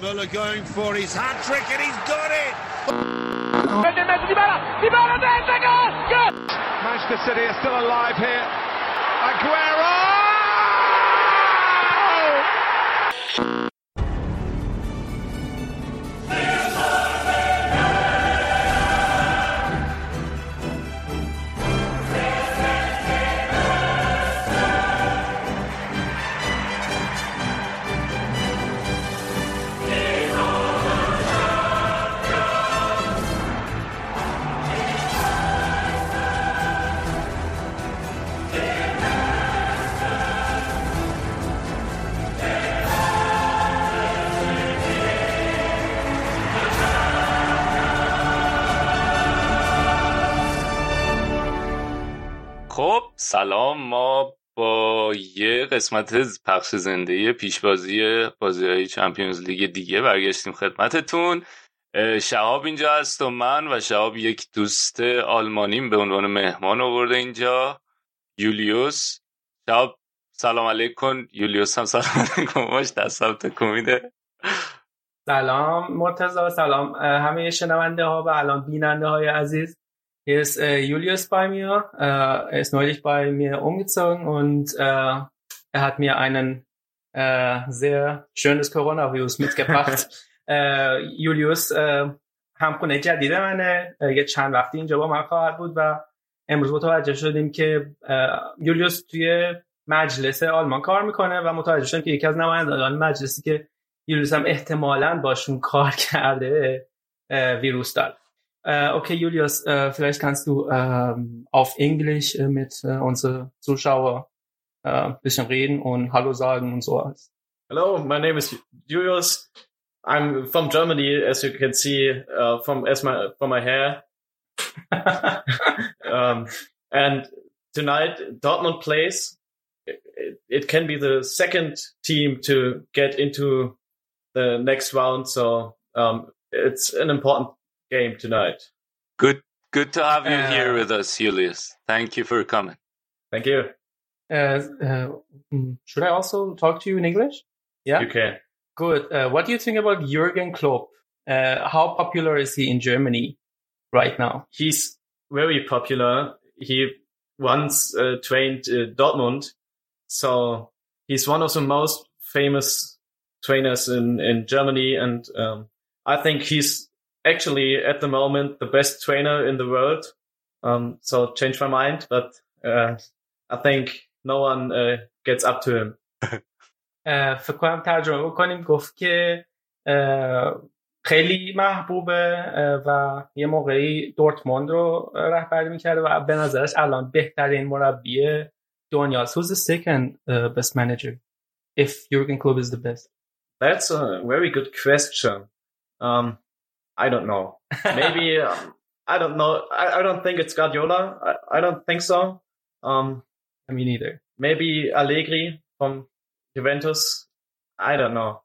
Müller going for his hat trick and he's got it. Manchester City are still alive here. Aguero! سلام ما با یه قسمت پخش زنده پیشبازی بازی های چمپیونز لیگ دیگه برگشتیم خدمتتون. شهاب اینجا هست و من و شهاب یک دوست آلمانیم به عنوان مهمان آورده اینجا یولیوس. شهاب سلام علیکم. یولیوس هم سلام علیکم. باش دستم تکون سلام مرتضی سلام. همه شنونده ها و الان بیننده های عزیز. Hier ist äh, Julius bei mir. Äh, er ist neulich bei mir umgezogen und äh, er hat mir einen äh, sehr schönes Coronavirus mitgebracht. äh, Julius äh, همخونه جدید منه یه چند وقتی اینجا با من خواهد بود و امروز متوجه شدیم که یولیوس توی مجلس آلمان کار می‌کنه و متوجه شدیم که یکی از نمایندگان مجلسی که یولیوس هم احتمالاً باشون کار کرده ویروس داره Äh, okay, Julius, äh, vielleicht kannst du ähm, auf Englisch äh, mit äh, unseren Zuschauer äh, bisschen reden und Hallo sagen und so. Hello, my name is Julius. I'm from Germany, as you can see uh, from as my from my hair. um, and tonight Dortmund plays. It, it can be the second team to get into the next round, so um, it's an important game tonight. Good, good to have you Uh, here with us, Julius. Thank you for coming. Thank you. Uh, uh, mm, should I also talk to you in English? Yeah. You can. Good. Uh, what do you think about Jurgen Klopp? Uh, how popular is he in Germany right now? He's very popular. He once uh, trained uh, Dortmund, so he's one of the most famous trainers in in Germany, and um, I think he's actually at the moment the best trainer in the world. Um, so change my mind, but uh, I think no one uh, gets up to him. اه، فکر کنم ترجمه بکنیم گفت که اه، خیلی محبوبه اه، و یه موقعی دورتموند رو رهبری میکرده و به نظرش الان بهترین مربی دنیاست Who's the second uh, best manager if Jurgen Klopp is the best That's a very good question. Um, I don't know. Maybe um, I don't know. I, I don't think it's Guardiola. I, I don't think so. Um, I mean either maybe Allegri from Juventus. I don't know.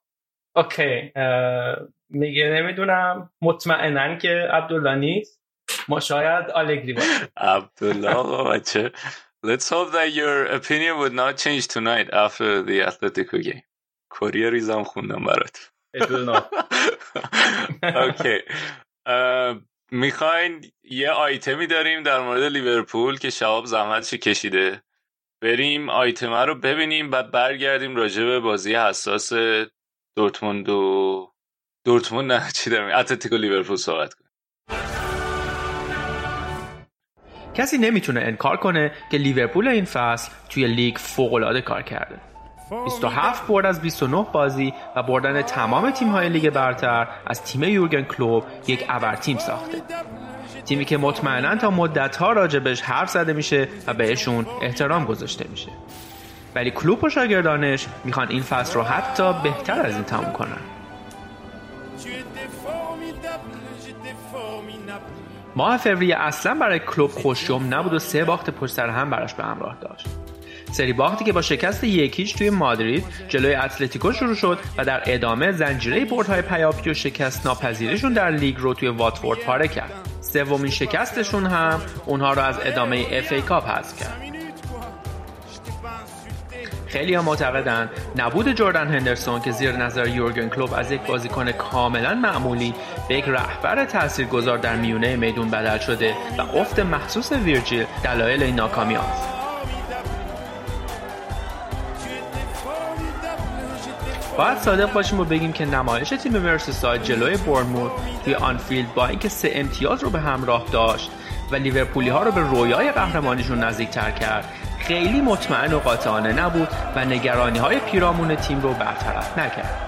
اوکی اه، میگه نمیدونم مطمئنا که عبدالله نیست ما شاید آلگری باشه Abdullah آقا بچه. Let's hope that your opinion would not change tonight after the Atletico game. کوریا ریزم خوندم برات. It will not. اوکی می‌خواین یه آیتمی داریم در مورد لیورپول که شهاب زحمتش کشیده؟ بریم آیتم رو ببینیم و برگردیم راجع به بازی حساس دورتموند و دورتموند نه چی داریم؟ اتلتیکو لیورپول صحبت کنیم. کسی نمی‌تونه انکار کنه که لیورپول این فصل توی لیگ فوق‌العاده کار کرده. 27 برد از 29 بازی و بردن تمام تیم‌های لیگ برتر از تیم یورگن کلوب یک ابرتیم ساخته. تیمی که مطمئنا تا مدت‌ها راجبش حرف زده میشه و بهشون احترام گذاشته میشه. ولی کلوب و شاگردانش می‌خوان این فصل رو حتی بهتر از این تموم کنن. ماه فوریه اصلا برای کلوب خوش‌یمن نبود و سه باخت پشت سر هم براش به همراه داشت. سری باختی که با شکست یکیش توی مادرید جلوی اتلتیکو شروع شد و در ادامه زنجیره بردهای پیاپی و شکست ناپذیرشون در لیگ رو توی واتفورد پاره کرد سومین شکستشون هم اونها رو از ادامه FA Cup حذف کرد خیلی ها معتقدند نبود جردن هندرسون که زیر نظر یورگن کلوب از یک بازیکن کاملا معمولی به یک رهبر تاثیرگذار در میونه میدون بدل شده و افت مخصوص ویرجیل دلایل این ناکامی است. باید صادق باشیم و بگیم که نمایش تیم مرسیساید جلوی بورنموث توی آنفیلد با اینکه سه امتیاز رو به همراه داشت و لیورپولی ها رو به رویای قهرمانیشون نزدیکتر کرد. خیلی مطمئن و قاطعانه نبود و نگرانی های پیرامون تیم رو برطرف نکرد.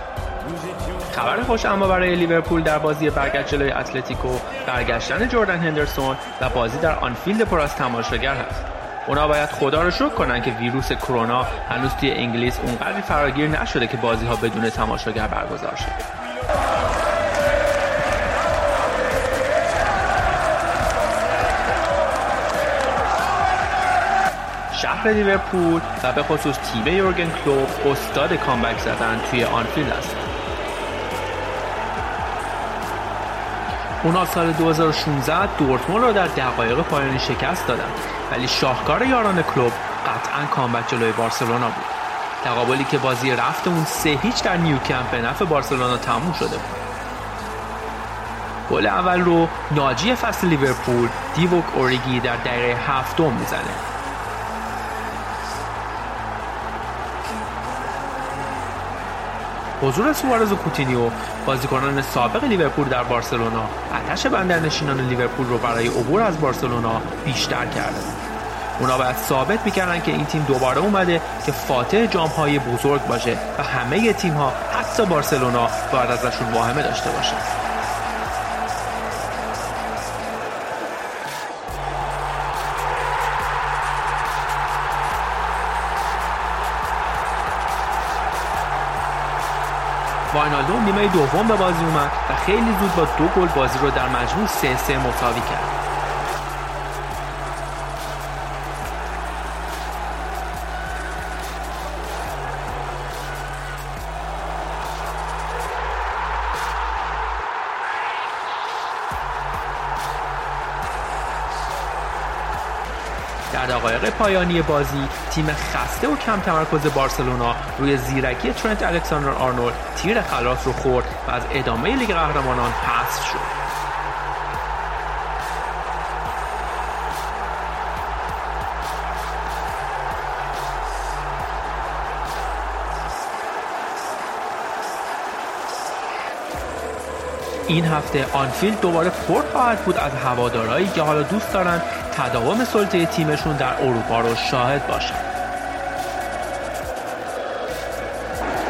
خبر خوش اما برای لیورپول در بازی برگشت جلوی اتلتیکو برگشتن جردن هندرسون و بازی در آنفیلد پر از تماشاگر هست. اونا باید خدا رو شکر کنن که ویروس کرونا هنوز توی انگلیس اونقدری فراگیر نشده که بازی ها بدون تماشاگر برگزار شده شهر لیورپول و به خصوص تیم یورگن کلوب استاد comeback زدن توی آنفیلد است. اونا سال 2016 دورتموند رو در دقایق پایانی شکست دادن. ولی شاهکار یاران کلوب قطعا کامبک جلوی بارسلونا بود. تقابلی که بازی رفتمون سه هیچ در نیوکمپ به نفع بارسلونا تموم شده بود. گل اول رو ناجی فصل لیورپول دیوک اوریگی در دقیقه هفتم می‌زنه. حضور سوارز و کوتینیو بازیکنان سابق لیورپول در بارسلونا. آتش بندرنشینان لیورپول رو برای عبور از بارسلونا بیشتر کرده. اونا باید ثابت می‌کردن که این تیم دوباره اومده که فاتح جام های بزرگ باشه و همه تیم ها حتی بارسلونا باید ازشون واهمه داشته باشه نیمه دوم به بازی اومد و خیلی زود با دو گل بازی رو در مجموع سه سه مساوی کرد. پایانی بازی تیم خسته و کم تمرکز بارسلونا روی زیرکی ترنت الکساندر آرنولد تیر خلاص رو خورد و از ادامه لیگ قهرمانان حذف شد. این هفته آنفیلد دوباره پر خواهد بود از هوادارهایی که حالا دوست دارند تداوم سلطه تیمشون در اروپا رو شاهد باشن.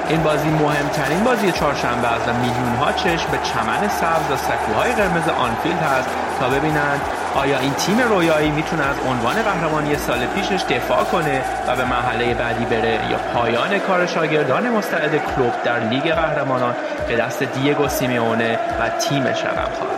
این بازی مهمترین بازی چهارشنبه است و میلیون ها چشم به چمن سبز و سکوهای قرمز آنفیلد هست تا ببینند آیا این تیم رویایی می‌تونه از عنوان قهرمانی سال پیشش دفاع کنه و به مرحله بعدی بره یا پایان کار شاگردان مستعد کلوب در لیگ قهرمانان به دست دیگو سیمیونه و تیمش رقم خواهد.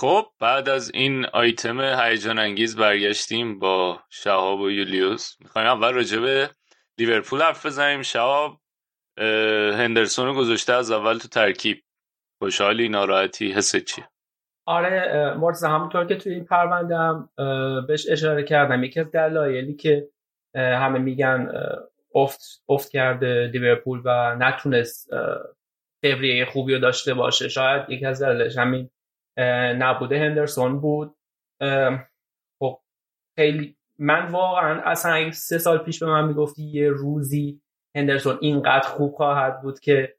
خب بعد از این آیتم هیجان انگیز برگشتیم با شهاب و یولیوس. می‌خوایم اول راجع به لیورپول حرف بزنیم. شهاب هندرسون رو گذاشته از اول تو ترکیب. خوشحالی ناراحتی حس چی آره مرتضی همونطور که توی این پرونده هم بهش اشاره کردم یکی از دلایلی که همه میگن افت افت کرده لیورپول و نتونست فوریه خوبی رو داشته باشه. شاید یکی از دلش همین نبوده هندرسون بود. خب خیلی من واقعا اصلا سه سال پیش به من می‌گفتی یه روزی هندرسون اینقدر خوب خواهد بود که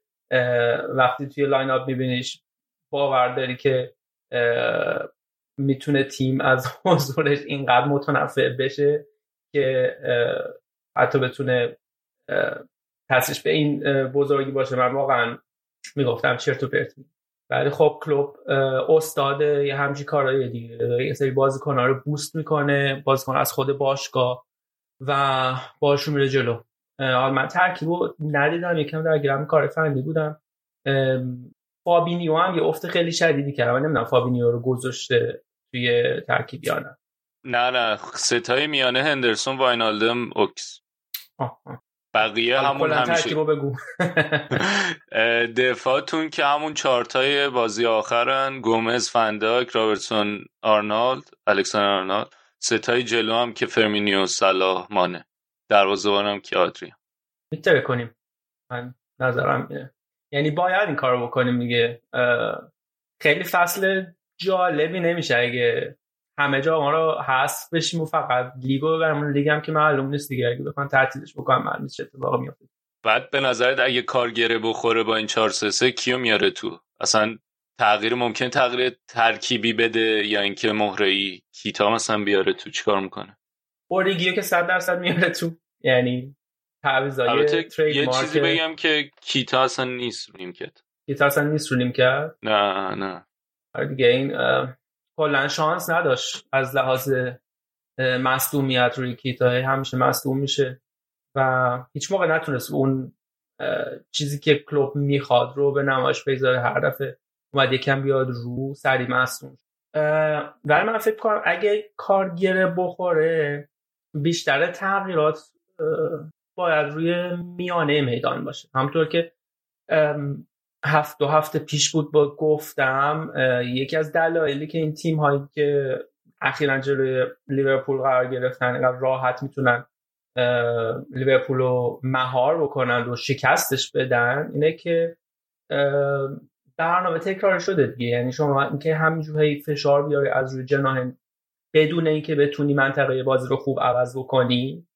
وقتی توی لاین اپ میبینیش باور داری که می‌تونه تیم از حضورش اینقدر متنفع بشه که حتی بتونه تصریش به این بزرگی باشه. من واقعا می‌گفتم چرت و پرت. ولی خب کلوب استاد یه همچی کارهای دیگه. یه سری بازیکن رو boost می‌کنه بازیکن از خود باشگاه و باشون میره جلو. حالا من ترکیب ندیدم یکم در گرم کار فنی بودم. فابینیو هم یه افت خیلی شدیدی کرد من نمی‌دونم فابینیو رو گذاشته توی ترکیب یا نه. نه نه سه‌تای میانه هندرسون واینالدم اوکس. بقیه همون همیشه بگو. دفاعتون که همون چهارتای بازی آخرن گومز فن‌دایک رابرتسون آرنالد الکساندر آرنالد سه‌تای جلو هم که فیرمینو صلاح مانه. دروازه‌بانم که آدریان. میتره کنیم. من نظرم اینه. یعنی باید این کارو بکنیم دیگه. خیلی فصل جالبی نمیشه اگه همه جا ما رو حذف بشیم و فقط لیگو ببریم لیگ هم که معلوم نیست دیگه. اگه بخوان تعطیلش بکنم معلوم نیست چه اتفاقی میفته بعد به نظرت اگه کار گره بخوره با این 4 3 3 کی‌و میاره تو؟ اصلا تغییر ممکن تغییر ترکیبی بده یا اینکه مهره ای کیتا مثلا بیاره تو؟ چیکار می‌کنه؟ اوریگی رو که 100 درصد میاره تو. یعنی تعویضای ترید یه چیزی بگم که کیتا اصلا نیست رو نیمکت. کیتا اصلا نیست رو نیمکت. نه نه. آره دیگه این کلا شانس نداشت از لحاظ مصدومیت روی کیتا. همیشه مصدوم میشه و هیچ موقع نتونست اون چیزی که کلوب می‌خواد رو به نمایش بگذاره. هر دفعه اومد یکم بیاد رو سری مصدوم ولی من فکر کنم اگه کارگره بخوره بیشتر تغییرات باید روی میانه میدان باشه. همطور که هفت دو هفته پیش بود با گفتم یکی از دلایلی که این تیم هایی که اخیرا جلوی لیورپول قرار گرفتن راحت می‌تونن لیورپول رو مهار بکنن و شکستش بدن اینه که برنامه تکرار شده دیگه. یعنی شما اینکه همینجور هی فشار بیاری از روی جناح بدون اینکه بتونی منطقه بازی رو خوب عوض بکنی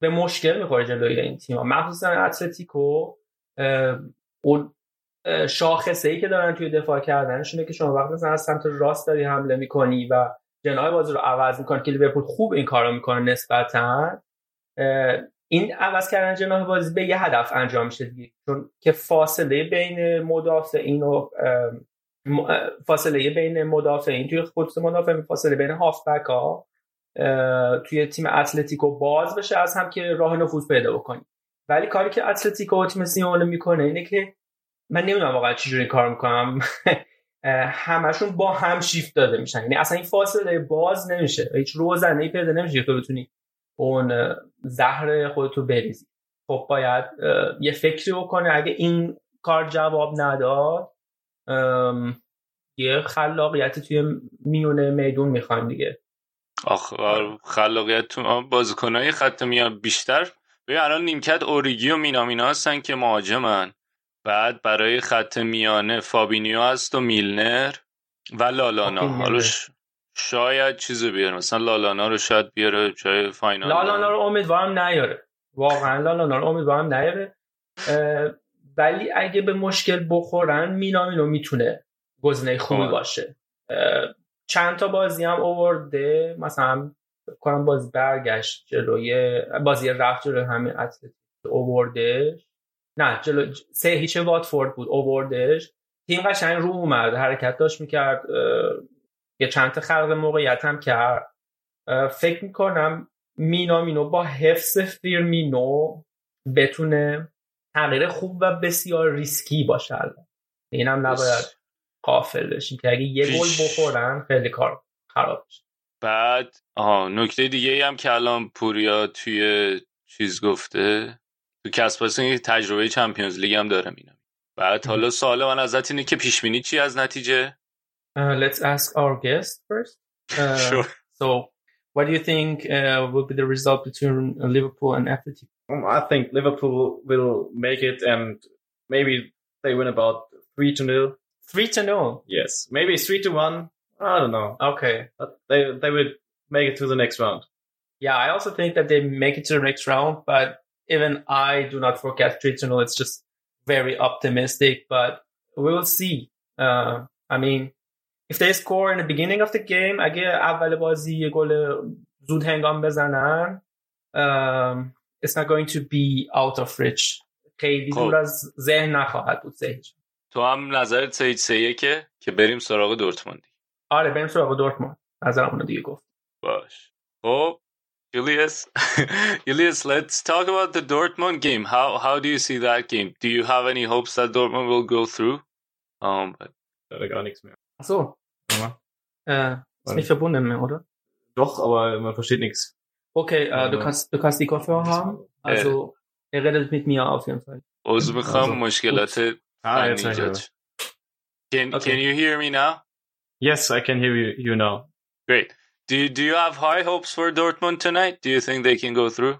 به مشکل می‌خوره جلوی این تیم مخصوصا اتلتیکو اون شاخصه ای که دارن توی دفاع کردنشونه که شما وقتی مثلا از سمت راست داری حمله می‌کنی و جناح بازی رو عوض می‌کنی که لیورپول خوب این کارو می‌کنه نسبتا این عوض کردن جناح بازی به یه هدف انجام میشه دیگه. چون که فاصله بین مدافعین و فاصله بین مدافعین توی خود مدافع فاصله بین هافبک ها توی تیم اتلتیکو باز بشه از هم که راه نفوذ پیدا بکنی. ولی کاری که اتلتیکو تیم سیمونه می‌کنه اینه که من نمی‌دونم واقعا چجوری کار می‌کنم. همشون با هم شیفت داده میشن. یعنی اصلا این فاصله باز نمیشه. هیچ روزنه ای پیدا نمیشه که بتونی اون زهر خودتو بریزی. خب باید یه فکری بکنه. اگه این کار جواب نداد یه خلاقیتی توی میونه میدون می‌خوایم دیگه. آخ خلاقیت تو بازیکنای خط میان بیشتر ببین الان نیمکت اوریگی و مینامینا هستن که مهاجمن. بعد برای خط میانه فابینیو هست و میلنر و لالانا. حالا شاید چیزو بیاره. مثلا لالانا رو شاید بیاره جای فاینال. لالانا رو امیدوارم نیاره. واقعا لالانا رو امیدوارم نیاره. ولی اگه به مشکل بخورن مینامینو می‌تونه گزینه خوبی باشه. چند تا بازی هم اوورده مثلا کنم باز برگشت جلوی بازی رفت جلوی همین اتلتیک اووردش. نه جلو سه هیچ واتفورد بود اووردش. تیم قشنگ رو اومد حرکت داشت می‌کرد یه چند تا خلق موقعیت هم کرد. فکر می‌کنم مینا مینو با حفظ فیرمینو بتونه تغییر خوب و بسیار ریسکی باشه اینم نباید غافل بشیم که اگه یه گل بخورن خیلی کار خراب میشه. بعد آها نکته دیگه هم که الان پوریا توی چیز گفته تو کسب تجربه Champions League هم داره مینم بعد حالا سوال من ازت اینه که پیش بینی چی از نتیجه uh, let's ask our guest first uh, sure. so what do you think uh, will be the result between Liverpool and Athletic? Um, I think Liverpool will make it, and maybe they win about three to nil. Three to nil. Yes, maybe three to one. I don't know. Okay, but they they would make it to the next round. Yeah, I also think that they make it to the next round, but even I do not forecast three to nil. It's just very optimistic, but we will see. Uh, I mean, if they score in the beginning of the game, اگه اول بازی یه گل زود هنگام بزنن, um, it's not going to be out of reach. خیلی دور از ذهن نخواهد بود ذهنش. تو هم نظرت سه سه که که بریم سراغ دورتموندی. آره بریم سراغ دورتموند. نظرمون دیگه گفت. باش. خب Julius, Julius, let's talk about the Dortmund game. How how do you see that game? Do you have any hopes that Dortmund will go through? Um, but... gar nichts mehr. Ach so. Ja. Äh, ist nicht verbunden mehr, oder? Doch, aber man versteht nichts. Okay, äh, du kannst du kannst die Kopfhörer haben. Also er redet mit mir auf jeden Fall. عضو میخوام مشکلات Can okay. can you hear me now? Yes, I can hear you, you now. Great. Do you, do you have high hopes for Dortmund tonight? Do you think they can go through?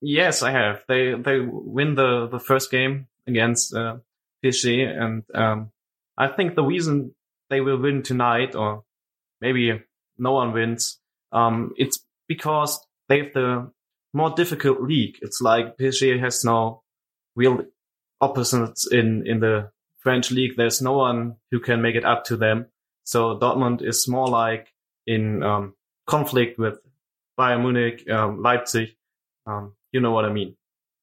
Yes, I have. They they win the the first game against uh, PSG, and um, I think the reason they will win tonight, or maybe no one wins, um, it's because they have the more difficult league. It's like PSG has no real opposites in, in the French league. There's no one who can make it up to them. So Dortmund is more like in um, conflict with Bayern Munich, um, Leipzig. Um, you know what I mean.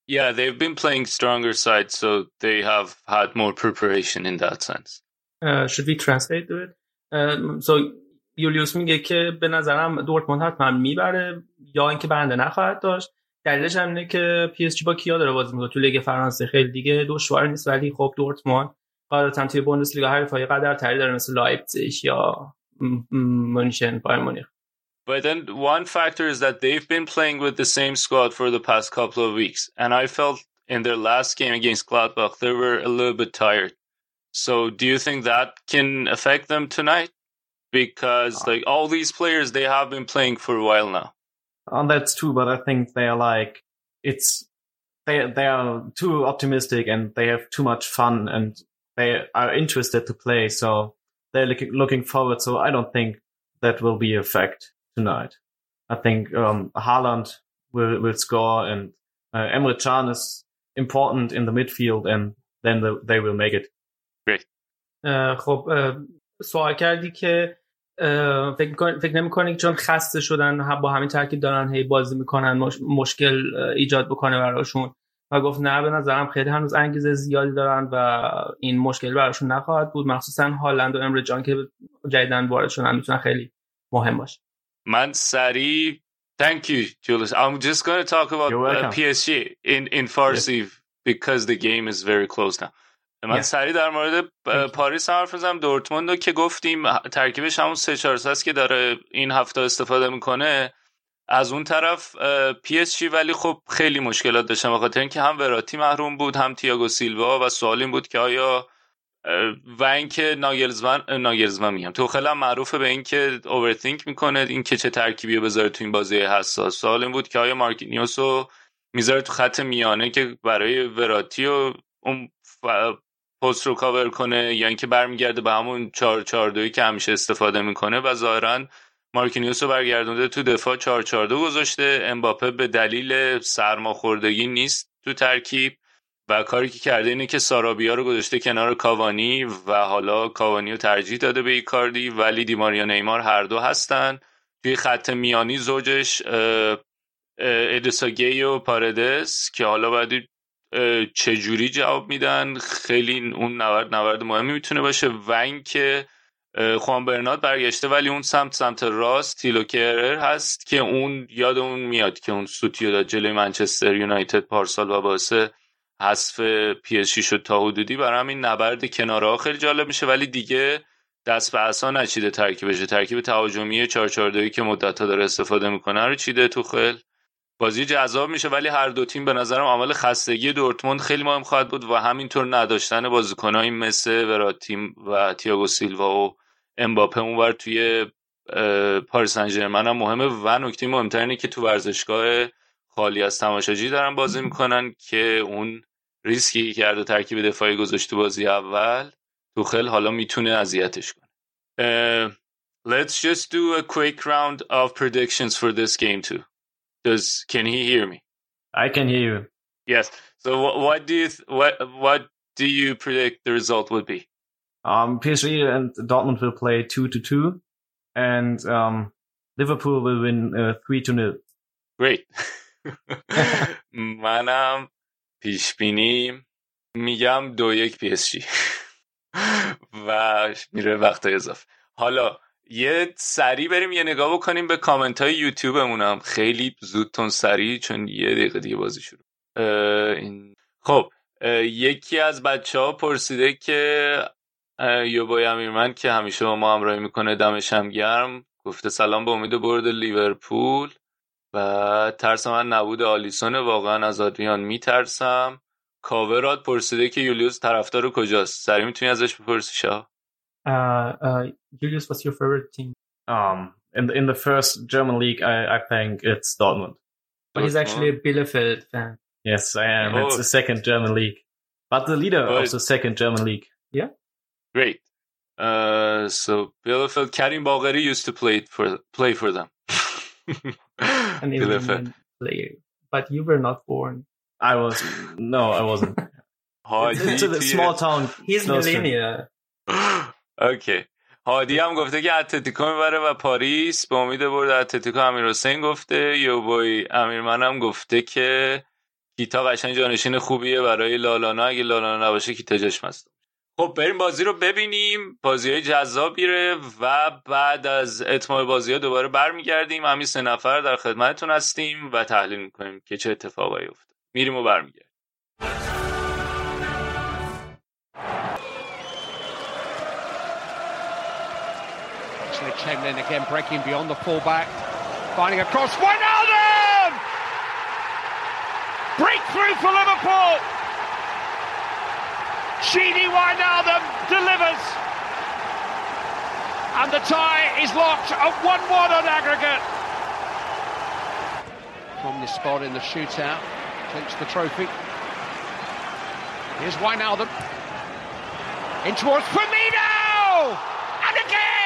Yeah, they've been playing stronger sides, so they have had more preparation in that sense. Uh, should we translate it? Uh, so یولیوس میگه که به نظرم دورتموند حتما میبره یا اینکه برنده نخواهد داشت دلیلش هم اینه که پی اس جی با کیا داره بازی میکنه تو لیگ فرانسه خیلی دیگه دشوار نیست ولی خب دورتموند قاعدتا توی بوندسلیگا حریفای قدر تری داره مثل لایپزیگ یا مونشن بایر مونیخ But then one factor is that they've been playing with the same squad for the past couple of weeks. And I felt in their last game against Gladbach, they were a little bit tired. So do you think that can affect them tonight? Because uh, like all these players, they have been playing for a while now. Oh, that's true, but I think they are like it's they they are too optimistic and they have too much fun and they are interested to play, so they're looking looking forward. So I don't think that will be a fact tonight. I think um, Haaland will will score and uh, Emre Can is important in the midfield, and then the, they will make it. خب سوال کردی که فکر, فکر نمی کنی چون خسته شدن با همین ترکیب دارن هی بازی میکنن مشکل ایجاد بکنه براشون و گفت نه به نظرم خیلی هنوز انگیزه زیادی دارن و این مشکل براشون نخواهد بود. مخصوصا هالند و امر جان که جدیدن وارد شدن می‌تونن خیلی مهم باشه. من سریع Thank you, Julius. I'm just going to talk about uh, PSG in, in Farsi yes. because the game is very close now. من سریع در مورد پاریس حرف بزنم. دورتموند رو که گفتیم ترکیبش همون سه چهار است که داره این هفته استفاده می‌کنه. از اون طرف پی اس ولی خب خیلی مشکلات داشتن. بخاطر اینکه هم وراتی محروم بود هم تییاگو سیلوا و سوال این بود که آیا و اینکه ناگلزمن ناگلزمن میگم. توخل خیلی معروفه به اینکه overthink می‌کنه اینکه چه ترکیبی بذاره تو این بازی حساس. سوال این بود که آیا مارکینیوس رو می‌ذاره تو خط میانه که برای وراتی و اون پست رو کاور کنه یا اینکه برمیگرده به همون 4 4 که همیشه استفاده می‌کنه و ظاهرا مارکینیوس رو برگردونده تو دفاع 4 4 گذاشته. امباپه به دلیل سرماخوردگی نیست تو ترکیب و کاری که کرده اینه که سارابیا رو گذاشته کنار کاوانی و حالا کاوانی رو ترجیح داده به ایکاردی ولی دیماریا نیمار هر دو هستن. توی خط میانی زوجش ادساگی و پاردس که حالا باید چجوری جواب میدن؟ خیلی اون نورد نورد مهمی می‌تونه باشه و اینکه خوان برنارد برگشته ولی اون سمت سمت راست تیلو کرر هست که اون یادمون میاد که اون سوتیو داد جلوی منچستر یونایتد پارسال و باعث حذف پی اس شد تا حدودی. برای همین نبرد کناره خیلی جالب میشه ولی دیگه دست به عصا نچیده ترکیبش ترکیب تهاجمی 442 که مدت ها داره استفاده می‌کنه. رو چیده توخل. بازی جذاب میشه ولی هر دو تیم به نظرم عامل خستگی دورتموند خیلی مهم خواهد بود و همینطور نداشتن بازیکنایی مثل وراتیم و تییاگو سیلوا و امباپه اونور توی پاریس سن هم مهمه. و نکته مهمتر اینه که تو ورزشگاه خالی از تماشاجی دارن بازی می‌کنن که اون ریسکی که کرد و ترکیب دفاعی گذاشت بازی اول توخل حالا می‌تونه اذیتش کنه. let's just do a quick round of predictions for this game too. does can he hear me I can hear you yes so what, what do you what what do you predict the result would be um PSG and Dortmund will play 2 to 2 and um Liverpool will win uh, 3 to 0 great منم پیش بینی میگم دو یک پی اس جی و میره وقت اضافه حالا یه سری بریم یه نگاه بکنیم به کامنت های یوتیوبمونم. خیلی زودتون سری چون یه دقیقه دیگه بازی شروع. این... خب یکی از بچه ها پرسیده که یوبای امیرمن که همیشه با ما همراهی می‌کنه دمش هم گرم. گفته سلام به امید برد لیورپول. و ترس من نبود آلیسون واقعا از آدریان میترسم. کاورات پرسیده که یولیوس طرفدار کجاست؟ سری می‌تونی ازش بپرسی شاه؟ Uh, uh, Julius, what's your favorite team? Um, in the, in the first German league, I, I think it's Dortmund. But he's actually a Bielefeld fan. Yes, I am. Oh. It's the second German league, but the leader but of the second German league. Yeah, great. Uh, so Bielefeld, Karim Balgari used to play for play for them. An Bielefeld player, but you were not born. I was no, I wasn't. it's, it's a small town. He's millennial. اوکی. هادی هم گفته که اتلتیکو می‌بره و پاریس. به امید برد اتلتیکو امیر حسین گفته. یوبوی امیرمن هم گفته که کیتا قشنگ جانشین خوبیه برای لالانا اگه لالانا نباشه کیتا جاش مست. خب بریم بازی رو ببینیم. بازی های جذابیره و بعد از اتمام بازی ها دوباره برمیگردیم. همین سه نفر در خدمتتون هستیم و تحلیل می‌کنیم که چه اتفاقایی افتاد. میریم و برمیگردیم. Actually, Chamberlain again breaking beyond the fullback, finding a cross. Wijnaldum! Breakthrough for Liverpool. Sheedy Wijnaldum delivers. And the tie is locked at 1-1 on aggregate. From this spot in the shootout, clinch the trophy. Here's Wijnaldum. In towards Firmino! And again!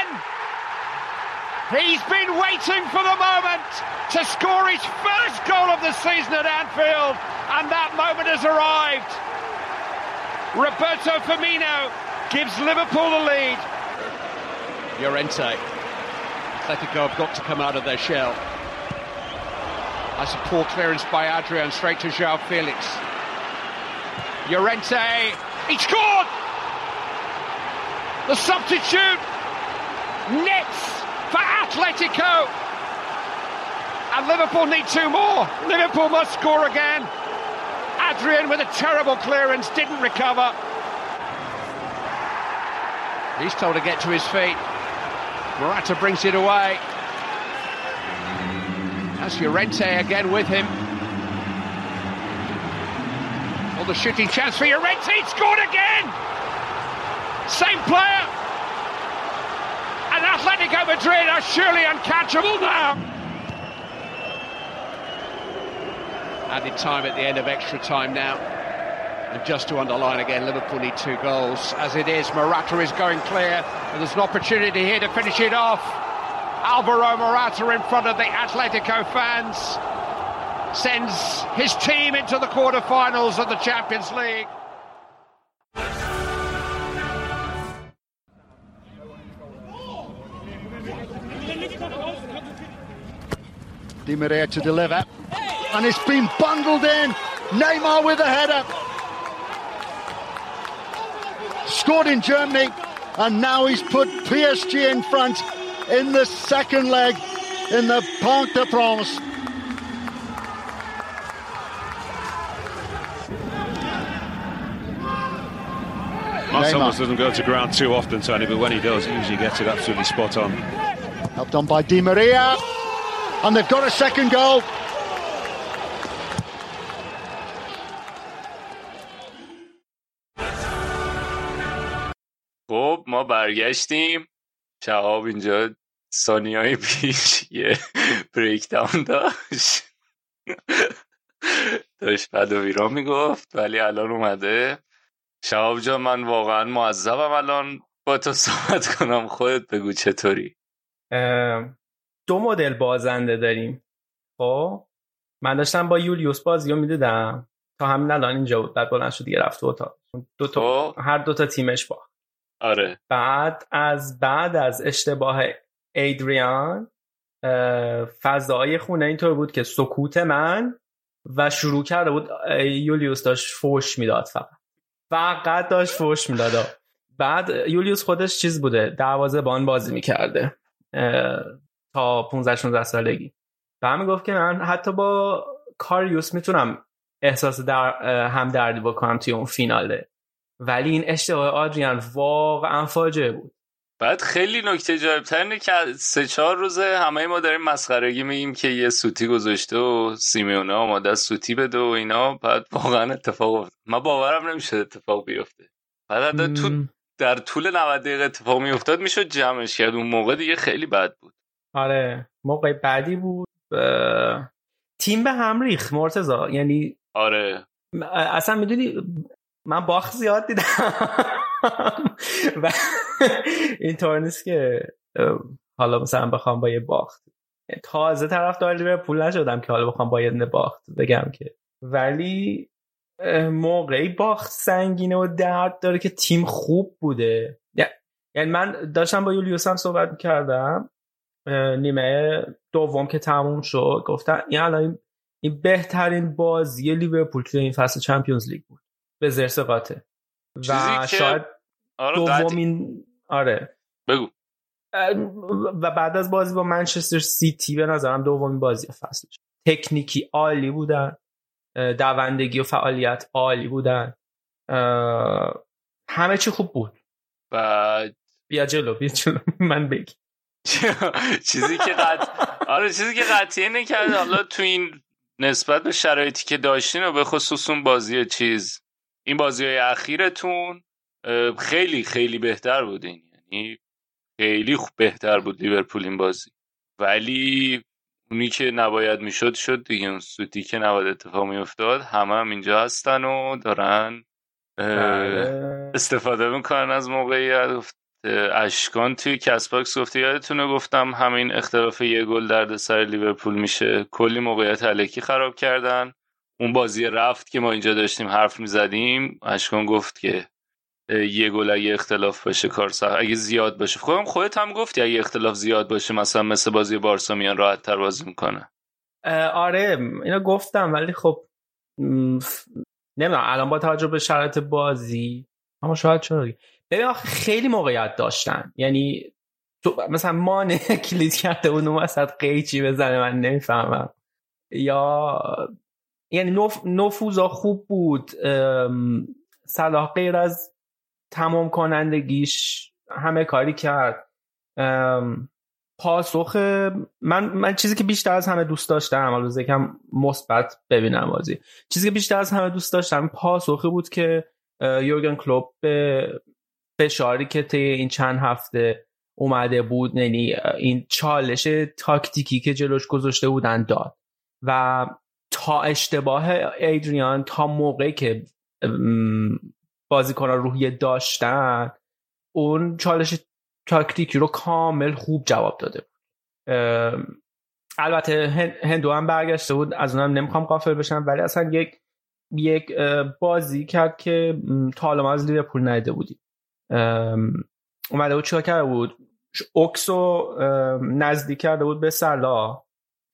He's been waiting for the moment to score his first goal of the season at Anfield, and that moment has arrived. Roberto Firmino gives Liverpool the lead. Llorente. Atletico have got to come out of their shell. That's a poor clearance by Adrian straight to Joao Felix. Llorente, he scored! The substitute nets Atletico. And Liverpool need two more. Liverpool must score again. Adrian with a terrible clearance, didn't recover. He's told to get to his feet. Morata brings it away. That's Llorente again with him. Oh, the shooting chance for Llorente. He scored again. Same player. Atletico Madrid are surely uncatchable now. Added time at the end of extra time now. And just to underline again, Liverpool need two goals. As it is, Morata is going clear. And there's an opportunity here to finish it off. Alvaro Morata in front of the Atletico fans sends his team into the quarterfinals of the Champions League. Di Maria to deliver. And it's been bundled in. Neymar with a header. Scored in Germany. And now he's put PSG in front in the second leg in the Parc de France. Marcellus doesn't go to ground too often, Tony, but when he does, he usually gets it absolutely spot on. Helped on by Di Maria. And they've got a second goal. خب ما برگشتیم. شهاب اینجا ثانیه های پیش یه بریک داون داشت. داشت بعد و ویران می‌گفت ولی الان اومده. شهاب جان من واقعا معذبم الان. با تو صحبت کنم. خودت بگو چطوری؟ دو مدل بازنده داریم. خب؟ من داشتم با یولیوس بازی رو می‌دیدم. تا همین الان اینجا بود. بعد بلند شد دیگه رفت اتاق. دو تا خب. هر دو تا تیمش با. آره. بعد از بعد از اشتباه ایدریان فضای خونه اینطور بود که سکوت من و شروع کرده بود یولیوس داشت فوش می‌داد فقط. فقط داشت فوش می‌داد. بعد یولیوس خودش چیز بوده دروازه بان بازی می‌کرده. تا 15 16 سالگی. و گفت که من حتی با کاریوس می‌تونم احساس در هم دردی بکنم توی اون فیناله. ولی این اشتباه آدریان واقعا فاجعه بود. بعد خیلی نکته جالبتر اینه که سه چهار روزه همه ما داریم مسخرگی میگیم که یه سوتی گذاشته و سیمیونه آماده سوتی بده و اینا. بعد واقعا اتفاق افتاد. من باورم نمیشه اتفاق بیفته. بعد تو در طول 90 دقیقه اتفاق میافتاد می‌شد جمعش کرد. اون موقع دیگه خیلی بد بود. آره موقع بعدی بود. تیم به هم ریخ مرتزا یعنی آره. اصلا می‌دونی من باخت زیاد دیدم. و اینطور نیست که حالا مثلا بخوام با یه باخت. تازه طرف دار پول نشدم که حالا بخوام با یه باخت بگم که. ولی موقعی باخت سنگینه و درد داره که تیم خوب بوده. یعنی من داشتم با یولیوس هم صحبت کردم نیمه دوم که تموم شد گفتن این الان این بهترین بازی لیورپول توی این فصل چمپیونز لیگ بود. به زرس قاطه و شاید آره دومین آره. بگو. و بعد از بازی با منچستر سیتی به نظرم دومین بازی فصلش تکنیکی عالی بودن. دوندگی و فعالیت عالی بودن. همه چی خوب بود. و بیا جلو بیا جلو. من بگی. چیزی که قط... آره چیزی که قطعی که حالا تو این نسبت به شرایطی که داشتین و به خصوص اون بازی چیز این بازی های اخیرتون خیلی خیلی بهتر بودین. یعنی خیلی خوب بهتر بود لیورپول این بازی. ولی اونی که نباید می‌شد شد دیگه. اون سوتی که نباید اتفاق میافتاد همه هم اینجا هستن و دارن بله. استفاده می‌کنن از موقعیت. اشکان توی کست باکس گفته یادتونه گفتم همین اختلاف یه گل درد سر لیورپول میشه. کلی موقعیت الکی خراب کردن. اون بازی رفت که ما اینجا داشتیم حرف می‌زدیم. اشکان گفت که یه گل اگه اختلاف باشه کار سخت اگه زیاد باشه. خودم خودت هم گفتی اگه اختلاف زیاد باشه مثلا مثل بازی بارسا میان راحت تر بازی می‌کنه آره اینو گفتم ولی خب نمی‌دونم الان با توجه به شرایط بازی اما شاید چرا؟ ببین آخه خیلی موقعیت داشتن یعنی تو مثلا مانه کلید کرده اون وسط قیچی بزنه من نمی‌فهمم. یا یعنی نف... نفوذا خوب بود صلاح غیر از تمام کنندگیش همه کاری کرد. پاسخ من من چیزی که بیشتر از همه دوست داشتم حالا یکم مثبت ببینم بازی. چیزی که بیشتر از همه دوست داشتم پاسخی بود که یورگن کلوب به فشاری که طی این چند هفته اومده بود یعنی این چالش تاکتیکی که جلوش گذاشته بودن داد. و تا اشتباه ایدریان تا موقعی که بازیکن روحیه داشتن اون چالش تاکتیکی رو کامل خوب جواب داده بود. البته هندو هم برگشته بود از اونم نمی‌خوام قافل بشم ولی اصلا یک یک بازی کرد که تا حالا از لیورپول ندیده بودیم. اومده بود چیکار کرده بود؟ اوکسو نزدیک کرده بود به سلا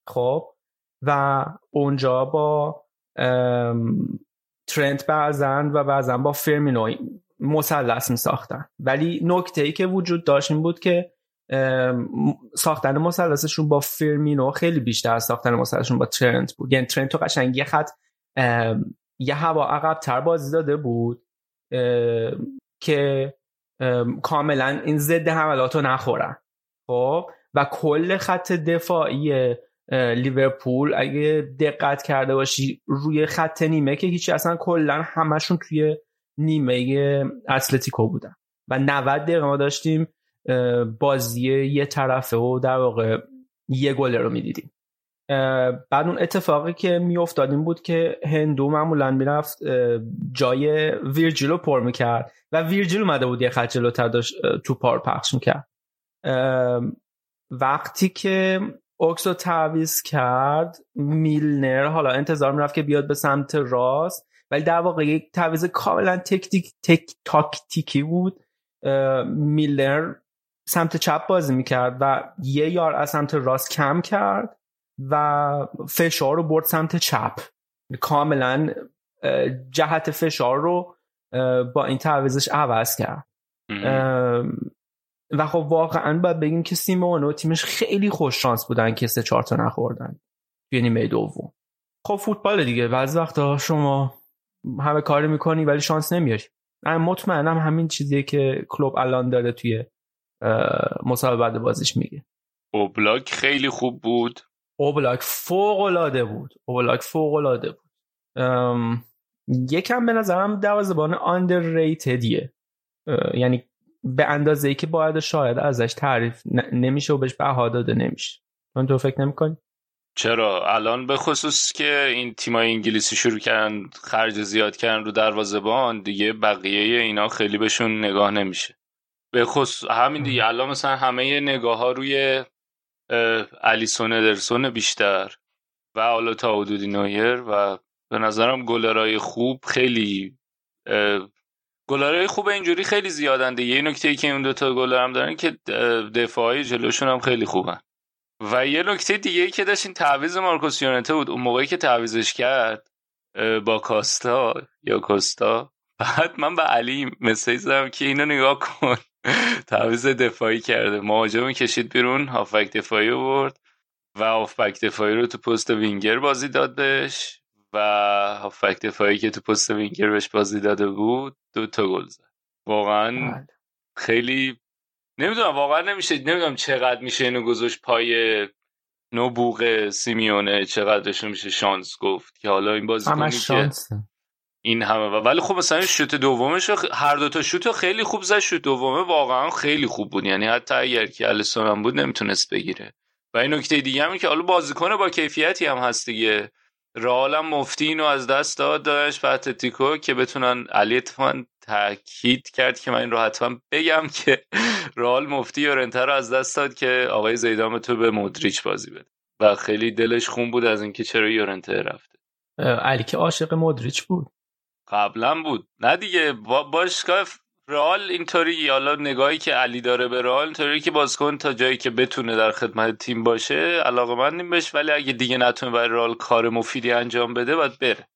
خب؟ و اونجا با ترنت بعضن و بعضا با فرمینو مثلث می ساختن ولی نکته ای که وجود داشت این بود که ساختن مثلثشون با فرمینو خیلی بیشتر از ساختن مثلثشون با ترنت بود. یعنی ترنت تو قشنگ یه خط یه هوا عقب تر بازی داده بود که کاملا این ضد حملات رو نخورن. خب؟ و کل خط دفاعی لیورپول اگه دقت کرده باشی روی خط نیمه که هیچی اصلا کلا همشون توی نیمه اتلتیکو بودن. و 90 دقیقه ما داشتیم بازی یه طرفه و در واقع یه گله رو می‌دیدیم. بعد اون اتفاقی که میافتاد این بود که هندو معمولا می‌رفت جای ویرجیل رو پر می‌کرد و ویرجیل اومده بود یه خط جلوتر داشت تو پار پخش می‌کرد. وقتی که اوکس رو تعویز کرد میلنر حالا انتظار می‌رفت که بیاد به سمت راست ولی در واقع یک تعویز کاملا تکتیک تک تاکتیکی بود. میلنر سمت چپ بازی می‌کرد و یه یار از سمت راست کم کرد. و فشار رو برد سمت چپ. کاملا جهت فشار رو با این تعویزش عوض کرد. و خب واقعا باید بگیم که سیمون و تیمش خیلی خوش شانس بودن که سه چهار تا نخوردن توی نیمه دوم. خب فوتبال دیگه. بعضی وقتا شما همه کاری می‌کنی ولی شانس نمیاری. من مطمئنم همین چیزیه که کلوب الان داره توی مسابقه بازیش میگه. اوبلاک خیلی خوب بود. اوبلاک فوق العاده بود. اوبلاک فوق العاده بود یکم به نظرم دوازبان ریتدیه یعنی به اندازه ای که باید شاید ازش تعریف نمیشه و بهش بها داده نمیشه. من تو فکر نمی‌کنی؟ چرا؟ الان به خصوص که این تیمای انگلیسی شروع کردن خرج زیاد کردن رو دروازه‌بان دیگه بقیه اینا خیلی بهشون نگاه نمیشه. به خصوص همین دیگه الان مثلا همه نگاه ها روی الیسون ادرسون بیشتر. و حالا تا حدودی نویر و به نظرم گلرای خوب خیلی گلرای خوب اینجوری خیلی زیادن یه نکته ای که اون دوتا گلر هم دارن که دفاعی جلوشون هم خیلی خوبن. و یه نکته دیگه ای که داشت این تعویض مارکوس یونته بود. اون موقعی که تعویزش کرد با کاستا یا کاستا بعد من به علی مسیج زدم که اینو نگاه کن. تعویض دفاعی کرده. مهاجم کشید بیرون هافبک دفاعی برد و هافبک دفاعی رو تو پست وینگر بازی داد بهش و هافبک دفاعی که تو پست وینگر بهش بازی داده بود دو تا گل زد. واقعا بله. خیلی نمی‌دونم واقعا نمیشه نمی‌دونم چقدر میشه اینو گذاشت پای نوبوغ سیمیونه چقدرش میشه شانس گفت که حالا این بازی کنی که این همه. ولی خب مثلا شوت دومش هر دو تا شوت خیلی خوب زد. شوت دومه واقعا خیلی خوب بود. یعنی حتی اگر که الیسون هم بود نمی‌تونست بگیره. و این نکته دیگه هم که حالا بازیکن با کیفیتی هم هست دیگه. رئال هم مفتی اینو از دست داد و اتلتیکو که بتونن علی اتفاقا تاکید کرد که من این رو حتما بگم که رئال مفتی یورنته رو از دست داد که آقای زیدان تو به مودریچ بازی بده. و خیلی دلش خون بود از اینکه چرا یورنته رفته. علی که عاشق مودریچ بود. قبلا بود. نه دیگه با باشگاه رئال اینطوری حالا نگاهی که علی داره به رئال اینطوری که بازیکن تا جایی که بتونه در خدمت تیم باشه علاقه من بهش ولی اگه دیگه نتونه برای رئال کار مفیدی انجام بده باید بره.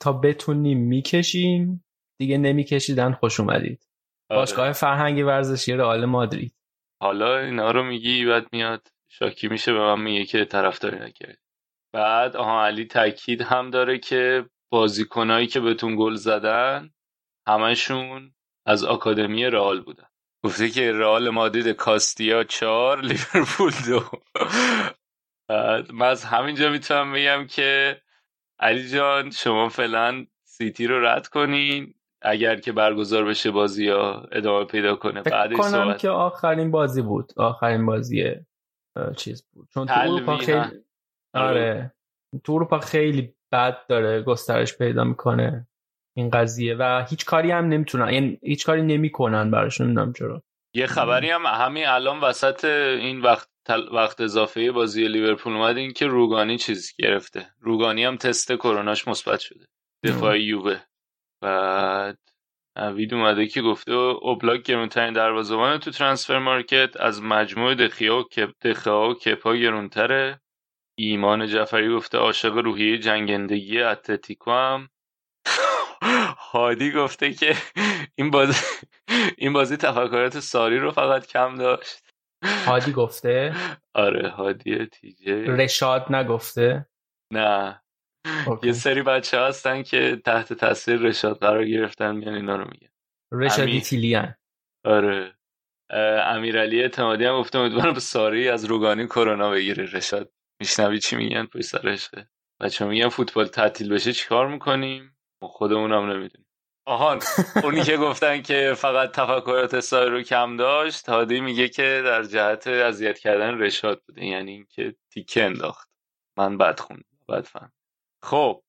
تا بتونیم می‌کشیم دیگه نمیکشیدن خوش اومدید. آره. باشگاه فرهنگی ورزشی رئال مادرید. حالا اینا رو میگی بعد میاد شاکی میشه به من میگه که طرفداری نکرد بعد آها علی تاکید هم داره که بازیکنایی که بهتون گل زدن همشون از آکادمی رئال بودن. گفته که رئال مادرید کاستیا چهار لیورپول دو. من از همینجا می‌تونم بگم که علی جان شما فعلا سیتی رو رد کنین. اگر که برگزار بشه بازی ها ادامه پیدا کنه بعدش صحبت که آخرین بازی بود. آخرین بازی چیز بود. چون تو اروپا خیلی آره. آره. تو اروپا خیلی بد داره گسترش پیدا می‌کنه. این قضیه و هیچ کاری هم نمی‌تونن یعنی هیچ کاری نمی‌کنن براش نمی‌دونم چرا. یه خبری هم همین الان وسط این وقت وقت اضافه بازی لیورپول اومد این که روگانی چیز گرفته. روگانی هم تست کروناش مثبت شده. دفاع یووه. بعد نوید اومده که گفته اوبلاک گرونترین دروازه‌بان تو ترانسفر مارکت از مجموع دخیا و کپ دخیا و کپا گرونتره. ایمان جعفری گفته عاشق روحیه جنگندگی اتلتیکو هم. هادی گفته که این بازی این بازی تفکرات ساری رو فقط کم داشت. هادی گفته؟ آره هادی تیجه. رشاد نگفته؟ نه. یه سری بچه هستن که تحت تاثیر رشاد قرار گرفتن میان اینا رو میگن. رشادی تیلیان. آره. امیرعلی اعتمادی هم گفته امیدوارم ساری از روگانی کرونا بگیره رشاد. میشنوی چی میگن پشت سرشه؟ بچه میگن فوتبال تعطیل بشه چیکار می‌کنیم؟ خودمون هم نمی‌دونیم. آهان اونی که گفتن که فقط تفکرات سای رو کم داشت هادی میگه که در جهت اذیت کردن رشاد بوده یعنی اینکه تیکه انداخت. من بد خوند بد فهم. خب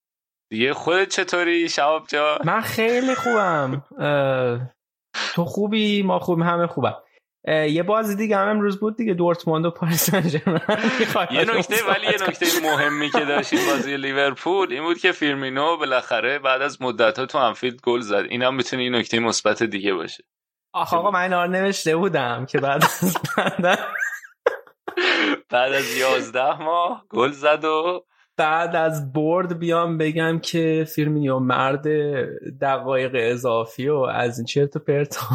دیگه خودت چطوری شهاب جان من خیلی خوبم. تو خوبی؟ ما خوبیم همه خوبم یه بازی دیگه هم امروز بود دیگه دورتموند و پاریس سن یه نکته ولی یه نکته مهمی که داشت این بازی لیورپول این بود که فیرمینو بالاخره بعد از مدت ها تو انفیلد گل زد. این هم می‌تونه این نکته مثبت دیگه باشه. آخ آقا من اینا نوشته بودم که بعد از بعد از یازده ماه گل زد و بعد از برد بیام بگم که فیرمینیو مرد دقایق اضافی و از این چرت و پرتا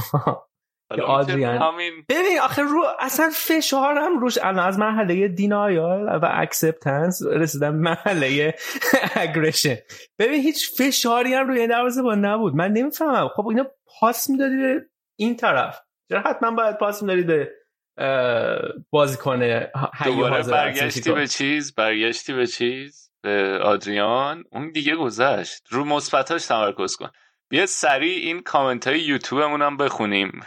آدریان. ببین آخه رو اصلا فشارم روش الان از مرحله denial و acceptance رسیدم مرحله aggression ببین هیچ فشاری هم روی دروازه با نبود. من نمی‌فهمم. خب اینا پاس می‌دادی به این طرف. چرا حتما باید پاس می‌دادی به بازیکن دوباره برگشتی به چیز؟ برگشتی به چیز؟ به آدریان؟ اون دیگه گذشت. رو مثبتاش تمرکز کن. بیا سریع این کامنت های یوتیوبمون هم بخونیم.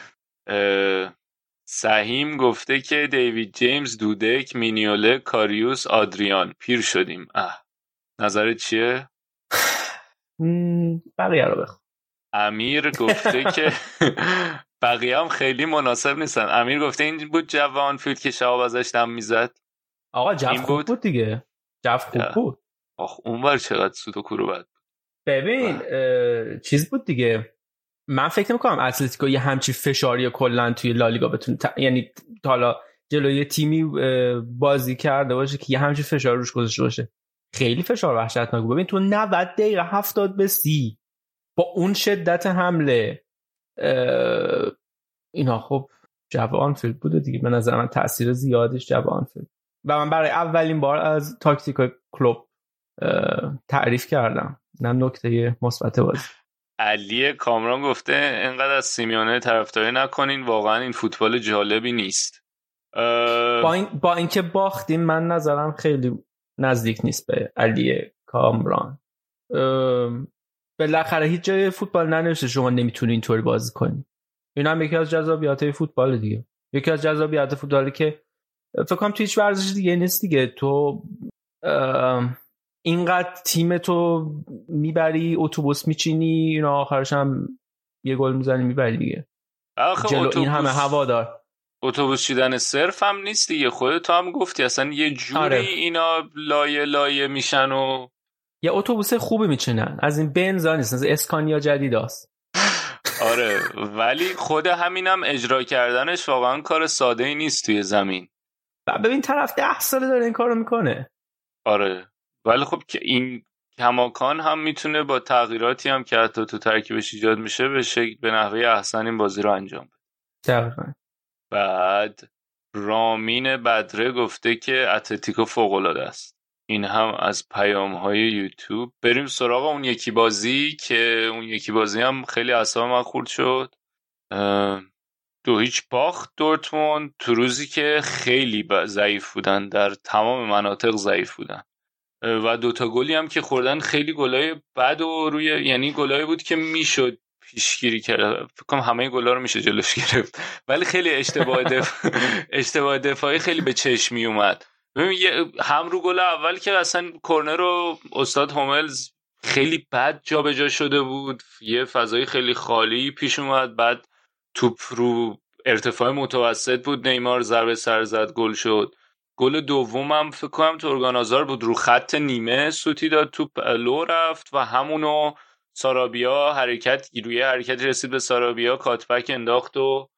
سهیم گفته که دیوید جیمز دودک مینیوله کاریوس آدریان. پیر شدیم. اه. نظرت چیه؟ بقیه رو بخون. امیر گفته که بقیه هم خیلی مناسب نیستن. امیر گفته این بود جو انفیلد که شهاب ازش دم می‌زد. آقا جو خوب بود, بود دیگه. جو خوب بود. آخ اونور چقدر سوت و کور بود ببین چیز بود دیگه. من فکر می‌کنم اتلتیکو یه همچی فشاری کلا توی لالیگا بتونه ت... یعنی حالا جلوی تیمی بازی کرده باشه که یه همچی فشار روش گذاشته باشه. خیلی فشار وحشتناک. ببین تو 90 دقیقه 70 به 30 با اون شدت حمله اینا خب جو انفیلد بوده دیگه. به نظر من تاثیر زیادش جو انفیلد و من برای اولین بار از تاکتیک کلوپ تعریف کردم. نه نکته مثبت بازی. علی کامران گفته انقدر از سیمیونه طرفداری نکنین واقعا این فوتبال جالبی نیست. با, این با اینکه باختیم من نظرم خیلی نزدیک نیست به علی کامران. بالاخره هیچ جای فوتبال ننوشته شما نمی‌تونی اینطوری بازی کنی. این هم یکی از جذابیت فوتبال دیگه. یکی از جذابیت فوتبالی که فکر کنم تو هیچ ورزش دیگه نیست دیگه. تو اینقدر تیم تو می‌بری اتوبوس میچینی اینا آخرش هم یه گل می‌زنی می‌بری دیگه. جلو این همه هوادار اتوبوس چیدن صرف هم نیست دیگه. خودت تو هم گفتی اصلا یه جوری آره. اینا لایه لایه میشن و یه اتوبوس خوبی میچینن. از این بنزا نیست از اسکانیا جدید هست. آره ولی خود همینم اجرا کردنش واقعا کار ساده ای نیست توی زمین. ببین طرف ده ساله داره این کارو می‌کنه. آره. ولی خب که این کماکان هم می‌تونه با تغییراتی هم که حتی تو ترکیبش ایجاد میشه به شکل به نحوه احسن این بازی رو انجام بده. بعد رامین بدره گفته که اتلتیکو فوق العاده است. این هم از پیام های یوتیوب. بریم سراغ اون یکی بازی که اون یکی بازی هم خیلی اصلا من خورد شد. دو هیچ باخت دورتموند. تو روزی که خیلی ضعیف بودن. در تمام مناطق ضعیف بودن. و دوتا گلی هم که خوردن خیلی گلای بد و روی یعنی گلای بود که می‌شد پیشگیری کرد. فکر همه گلا رو میشه جلوش گرفت. ولی خیلی اشتباه دف... اشتباه دفاعی خیلی به چشم می اومد ببین هم رو گل اول که اصلا کرنر رو استاد هوملز خیلی بد جابجا جا شده بود. یه فضای خیلی خالی پیش اومد. بعد توپ رو ارتفاع متوسط بود. نیمار ضربه سر زد گل شد. گل دومم فکر کنم تورگان بود. رو خط نیمه سوتی داد توپ لو رفت و همونو سارابیا حرکت روی حرکتی رسید به سارابیا. cutback انداخت و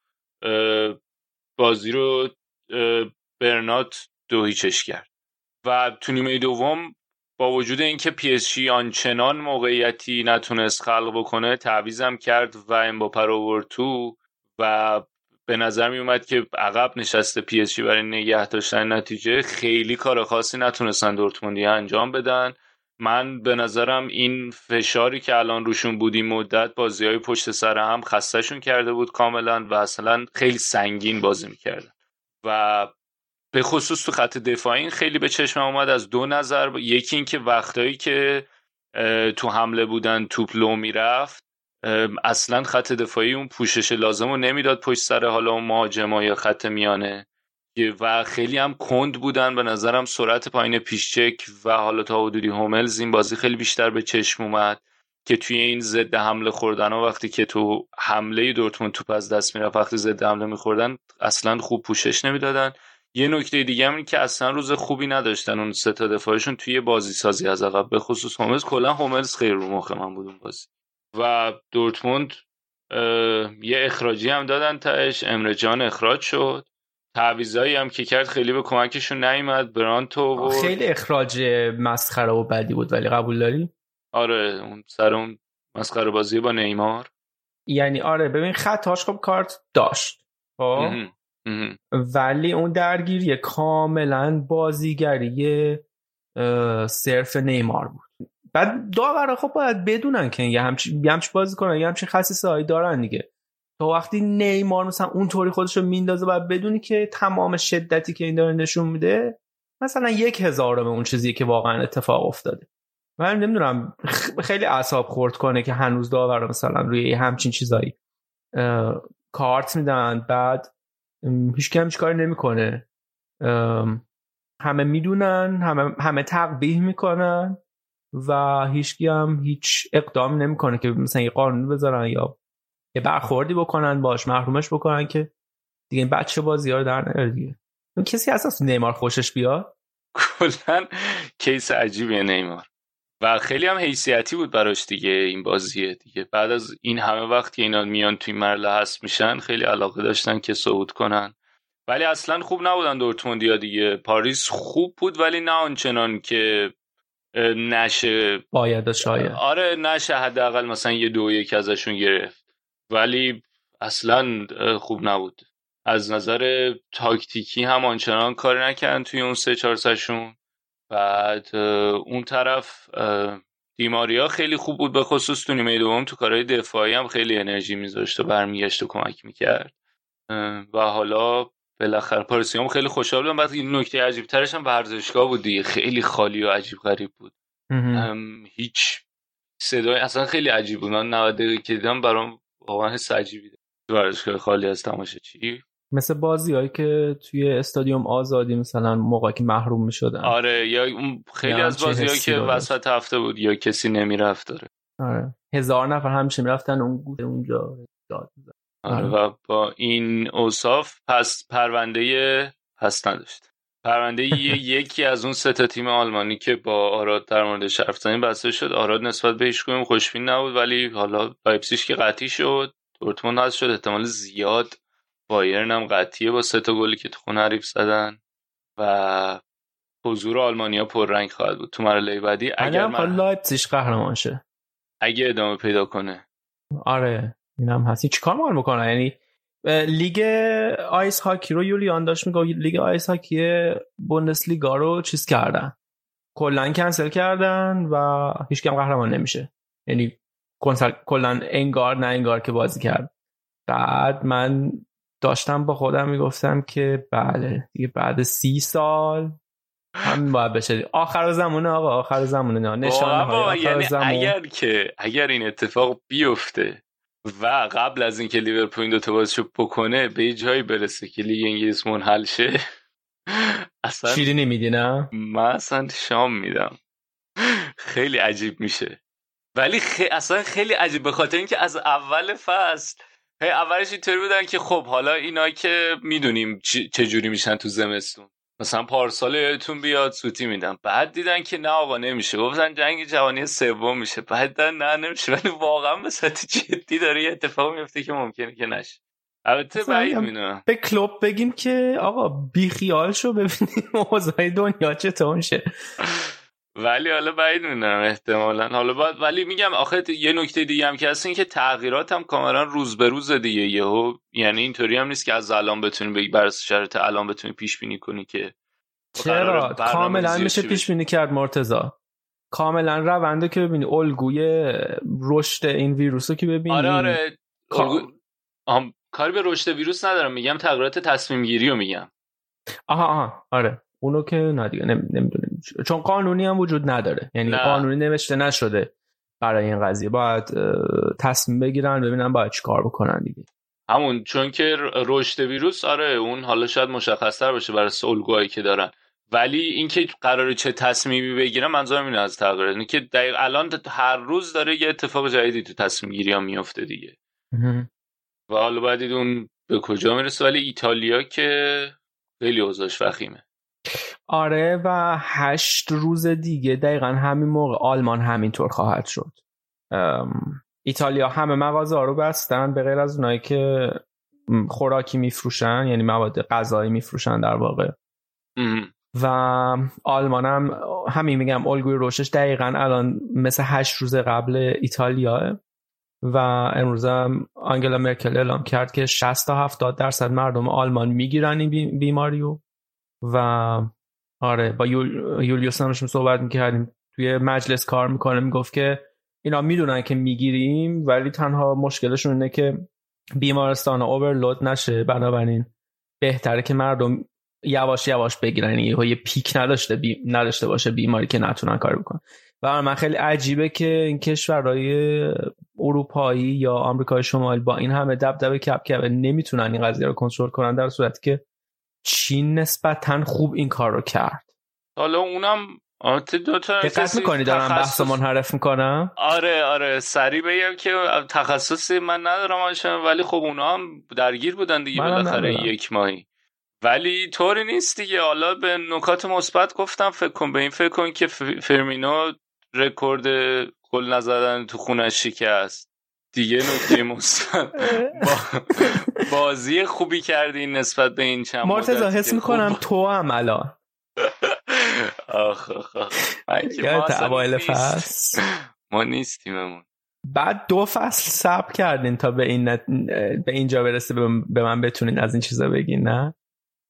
بازی رو برنات دو هیچش کرد. و تو نیمه دوم با وجود اینکه پی اس آنچنان موقعیتی نتونست خلق بکنه تعویزم کرد و امباپه رو تو و به نظر می اومد که عقب نشسته پی اس جی برای نگه داشتن نتیجه. خیلی کار خاصی نتونستن دورتموندی انجام بدن. من به نظرم این فشاری که الان روشون بودی مدت بازی های پشت سر هم خستهشون کرده بود کاملا و اصلا خیلی سنگین بازی می‌کردن. و به خصوص تو خط دفاعی خیلی به چشم اومد از دو نظر. یکی اینکه وقتایی که تو حمله بودن توپ لو می‌رفت اصلا خط دفاعی اون پوشش لازم رو نمی‌داد پشت سر حالا اون مهاجما یا خط میانه. و خیلی هم کند بودن به نظرم سرعت پایین پیشچک و حالا تا حدودی هوملز این بازی خیلی بیشتر به چشم اومد که توی این ضد حمله خوردن ها وقتی که تو حمله دورتموند توپ از دست می‌رفت وقتی ضد حمله میخوردن اصلا خوب پوشش نمی‌دادن. یه نکته دیگه هم که اصلا روز خوبی نداشتن اون سه تا دفاعشون توی بازی سازی از عقب به خصوص هوملز. کلا هوملز خیلی رو مخ من بود اون بازی. و دورتموند یه اخراجی هم دادن تاش امرجان اخراج شد. تعویضایی هم که کرد خیلی به کمکشون نیومد. برانتو و خیلی اخراج مسخره و بدی بود ولی قبول داری؟ آره اون سر اون مسخره بازی با نیمار. یعنی آره ببین خطاش خب کارت داشت خب؟ ولی اون درگیری کاملا بازیگری صرف نیمار بود. بعد داورا خب باید بدونن که یه همچی, همچی بازی کنن یه همچی خصیصه هایی دارن دیگه. تا وقتی نیمار مثلا اونطوری خودش رو میندازه باید بدونی که تمام شدتی که این داره نشون میده مثلا یک هزارم اون چیزی که واقعا اتفاق افتاده. من نمی‌دونم خیلی اعصاب خورد کنه که هنوز داور مثلا روی همچین چیزایی کارت میدن بعد هیچ کم کاری نمی‌کنه. همه می‌دونن همه همه تقبیح می‌کنن. و هیچکی هم هیچ اقدام نمی‌کنه که مثلا یه قانون بذارن یا یه برخوردی بکنن باش محرومش بکنن که دیگه بچه بازی ها در نیاره دیگه. کسی اساس نیمار خوشش بیاد؟ کلا کیس عجیبیه نیمار. و خیلی هم حیثیتی بود براش دیگه این بازیه دیگه. بعد از این همه وقت که اینا میان توی مرله هست میشن خیلی علاقه داشتن که صعود کنن. ولی اصلا خوب نبودن دورتموندیا دیگه. پاریس خوب بود ولی نه آنچنان که نشه باید شاید. آره نشه حداقل مثلا یه دو یک ازشون گرفت. ولی اصلا خوب نبود. از نظر تاکتیکی هم آنچنان کار نکردن توی اون سه چهار سشون بعد اون طرف دیماریا خیلی خوب بود به خصوص تو نیمه دوم تو کارهای دفاعی هم خیلی انرژی میذاشت و برمیگشت و کمک می‌کرد. و حالا بالاخره پاریسیوم خیلی خوشحال بودم بعد این نکته عجیب ترش هم ورزشگاه بود دیگه. خیلی خالی و عجیب غریب بود. هیچ صدای اصلا خیلی عجیب بود. من 90 دقیقه که دیدم برام واقعا حس عجیبی ورزشگاه خالی از چی؟ مثل بازی هایی که توی استادیوم آزادی مثلا موقعی که محروم می شدن آره یا خیلی از بازی هایی که وسط هفته بود یا کسی نمی‌رفت داره. آره. هزار نفر همچین رفتن اون اونجا. داد و با این اوصاف پس پرونده پس نداشت. پرونده یکی از اون سه تا تیم آلمانی که با آراد در مورد حرف زدن بسته شد آراد نسبت به هیچ خوشبین نبود ولی حالا لایپزیگ که قطعی شد دورتموند هست شد احتمال زیاد بایرن هم قطعیه با سه تا گلی که تو خونه حریف زدن و حضور آلمانیا پررنگ خواهد بود. تو مرحله بعدی اگر من لایپزیگ قهرمان شه. اگه ادامه پیدا کنه. آره. اینم هستی چیکار می‌کنه می‌کنه یعنی لیگ ice hockey رو یولیان داشت میگه لیگ ice hockey بوندسلیگا رو چیز کردن. کلا کنسل کردن و هیچکی هم قهرمان نمیشه. یعنی کلا انگار نه انگار که بازی کرد. بعد من داشتم با خودم می‌گفتم که بله دیگه بعد سی سال هم باید بشه. آخر زمانه آقا آخر زمانه نه نشانه های آخر یعنی زمان اگر که اگر این اتفاق بیفته و قبل از اینکه لیورپول این دو بازیشو بکنه به یه جایی برسه که لیگ انگلیس منحل شه. اصلا شیری نمیدی نه؟ من اصلا شام میدم. خیلی عجیب میشه. ولی خ... اصلا خیلی عجیب به خاطر اینکه از اول فصل هی اولش اینطوری بودن که خب حالا اینا که می‌دونیم چه جوری میشن تو زمستون. مثلا پارسال یادتون بیاد سوتی میدن بعد دیدن که نه آقا نمیشه. گفتن جنگ جهانی سوم میشه. بعد نه نمیشه. ولی واقعا به صورت جدی داره یه اتفاق میفته که ممکنه که نشه. البته بعید می‌دونم. به کلوب بگیم که آقا بی خیال شو ببینیم اوضاع دنیا چطور شه ولی حالا بعید می‌دونم احتمالا. حالا باید ولی میگم آخه یه نکته دیگه هم که هست این که تغییرات هم کاملا روز به روز دیگه یهو یعنی اینطوری هم نیست که از الان بتونی بگی بر شرط الان بتونی پیش بینی کنی که چرا؟ کاملا میشه پیش بینی کرد مرتضا کاملا رونده که ببینی الگوی رشد این ویروس رو که ببینی. آره آره. کاری به رشد ویروس ندارم. میگم تغییرات تصمیم گیری رو میگم. آها آها. آره. اونو که نه دیگه نمی‌دونیم چون قانونی هم وجود نداره. یعنی نه. قانونی نوشته نشده برای این قضیه. باید تصمیم بگیرن ببینن باید چیکار بکنن دیگه. همون چون که رشد ویروس آره اون حالا شاید مشخصتر باشه برای الگوهایی که دارن. ولی اینکه قرار چه تصمیمی بگیرن منظورم اینه از تغییر. اینه که دقیق الان هر روز داره یه اتفاق جدیدی تو تصمیم گیری ها میفته دیگه و حالا باید اون به کجا می‌رسه؟ ولی ایتالیا که خیلی اوضاعش وخیمه آره و هشت روز دیگه دقیقا همین موقع آلمان همینطور خواهد شد. ایتالیا همه مغازه ها رو بستن به غیر از اونایی که خوراکی میفروشن یعنی مواد غذایی میفروشن در واقع. و آلمان هم همین میگم الگوی روشش دقیقا الان مثل هشت روز قبل ایتالیا و امروز هم آنگلا مرکل اعلام کرد که 60 تا 70 درصد مردم آلمان می‌گیرن این بیماریو. و آره با یولیوس همشون صحبت می‌کردیم. توی مجلس کار می‌کنه می‌گفت که اینا می‌دونن که می‌گیریم ولی تنها مشکلشون اینه که بیمارستان اوورلود نشه. بنابراین بهتره که مردم یواش یواش بگیرن. یه پیک نداشته بی... نداشته باشه بیماری که نتونن کار بکنن. و من خیلی عجیبه که این کشورهای اروپایی یا آمریکای شمالی با این همه دبدبه کپ کپ نمی‌تونن این قضیه رو کنترل کنن در صورتی که چین نسبتا خوب این کار رو کرد. حالا اونم دو تا دقت می‌کنی دارم تخصص... بحث منحرف می‌کنم؟ آره آره سریع بگم که تخصصی من ندارم آنشان ولی خب اونا هم درگیر بودن دیگه بالاخره یک ماهی. ولی طوری نیست دیگه. حالا به نکات مثبت گفتم فکر کن به این فکر کن که فرمینو رکورد گل نزدن تو خونش شکست. دیگه نکته مثبت بازی خوبی کردی نسبت به این چند مرتضی حس می‌کنم تو هم الان. آخ آخ اوایل فصل؟ ما نیستیممون بعد دو فصل صبر کردین تا به این نت... به اینجا برسه به من بتونین از این چیزا بگین نه؟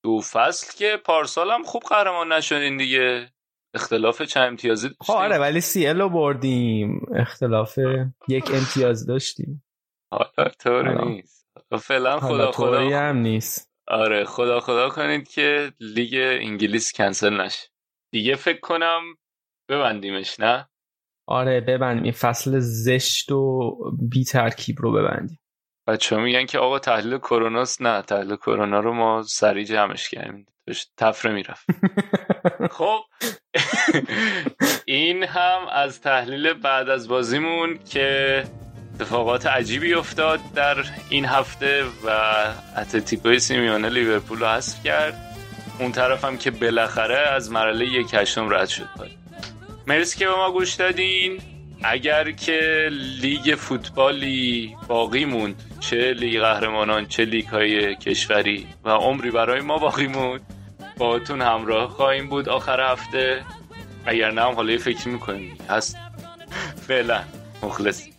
دو فصل که پارسال هم خوب قهرمان نشدین دیگه. اختلاف چند امتیازی داشتیم آره ولی سی رو بردیم. اختلاف یک امتیاز داشتیم. حالا طور نیست. فعلا خدا خدا هم نیست. آره خدا خدا کنید که لیگ انگلیس کنسل نشه. دیگه فکر کنم ببندیمش نه؟ آره ببندیم. این فصل زشت و بی ترکیب رو ببندیم. بچه میگن که آقا تحلیل کروناست نه تحلیل کرونا رو ما سریع جمعش کردیم. داشت تفره می‌رفت. خب این هم از تحلیل بعد از بازیمون که اتفاقات عجیبی افتاد در این هفته و اتلتیکوی سیمیونه لیورپول رو حذف کرد. اون طرف هم که بالاخره از مرحله یک هشتم رد شد. مرسی که به ما گوش دادین. اگر که لیگ فوتبالی باقی موند چه لیگ قهرمانان چه لیگ های کشوری و عمری برای ما باقی موند باهاتون همراه خواهیم بود آخر هفته. اگر نه هم حالا فکر می‌کنیم. هست فعلا مخلص.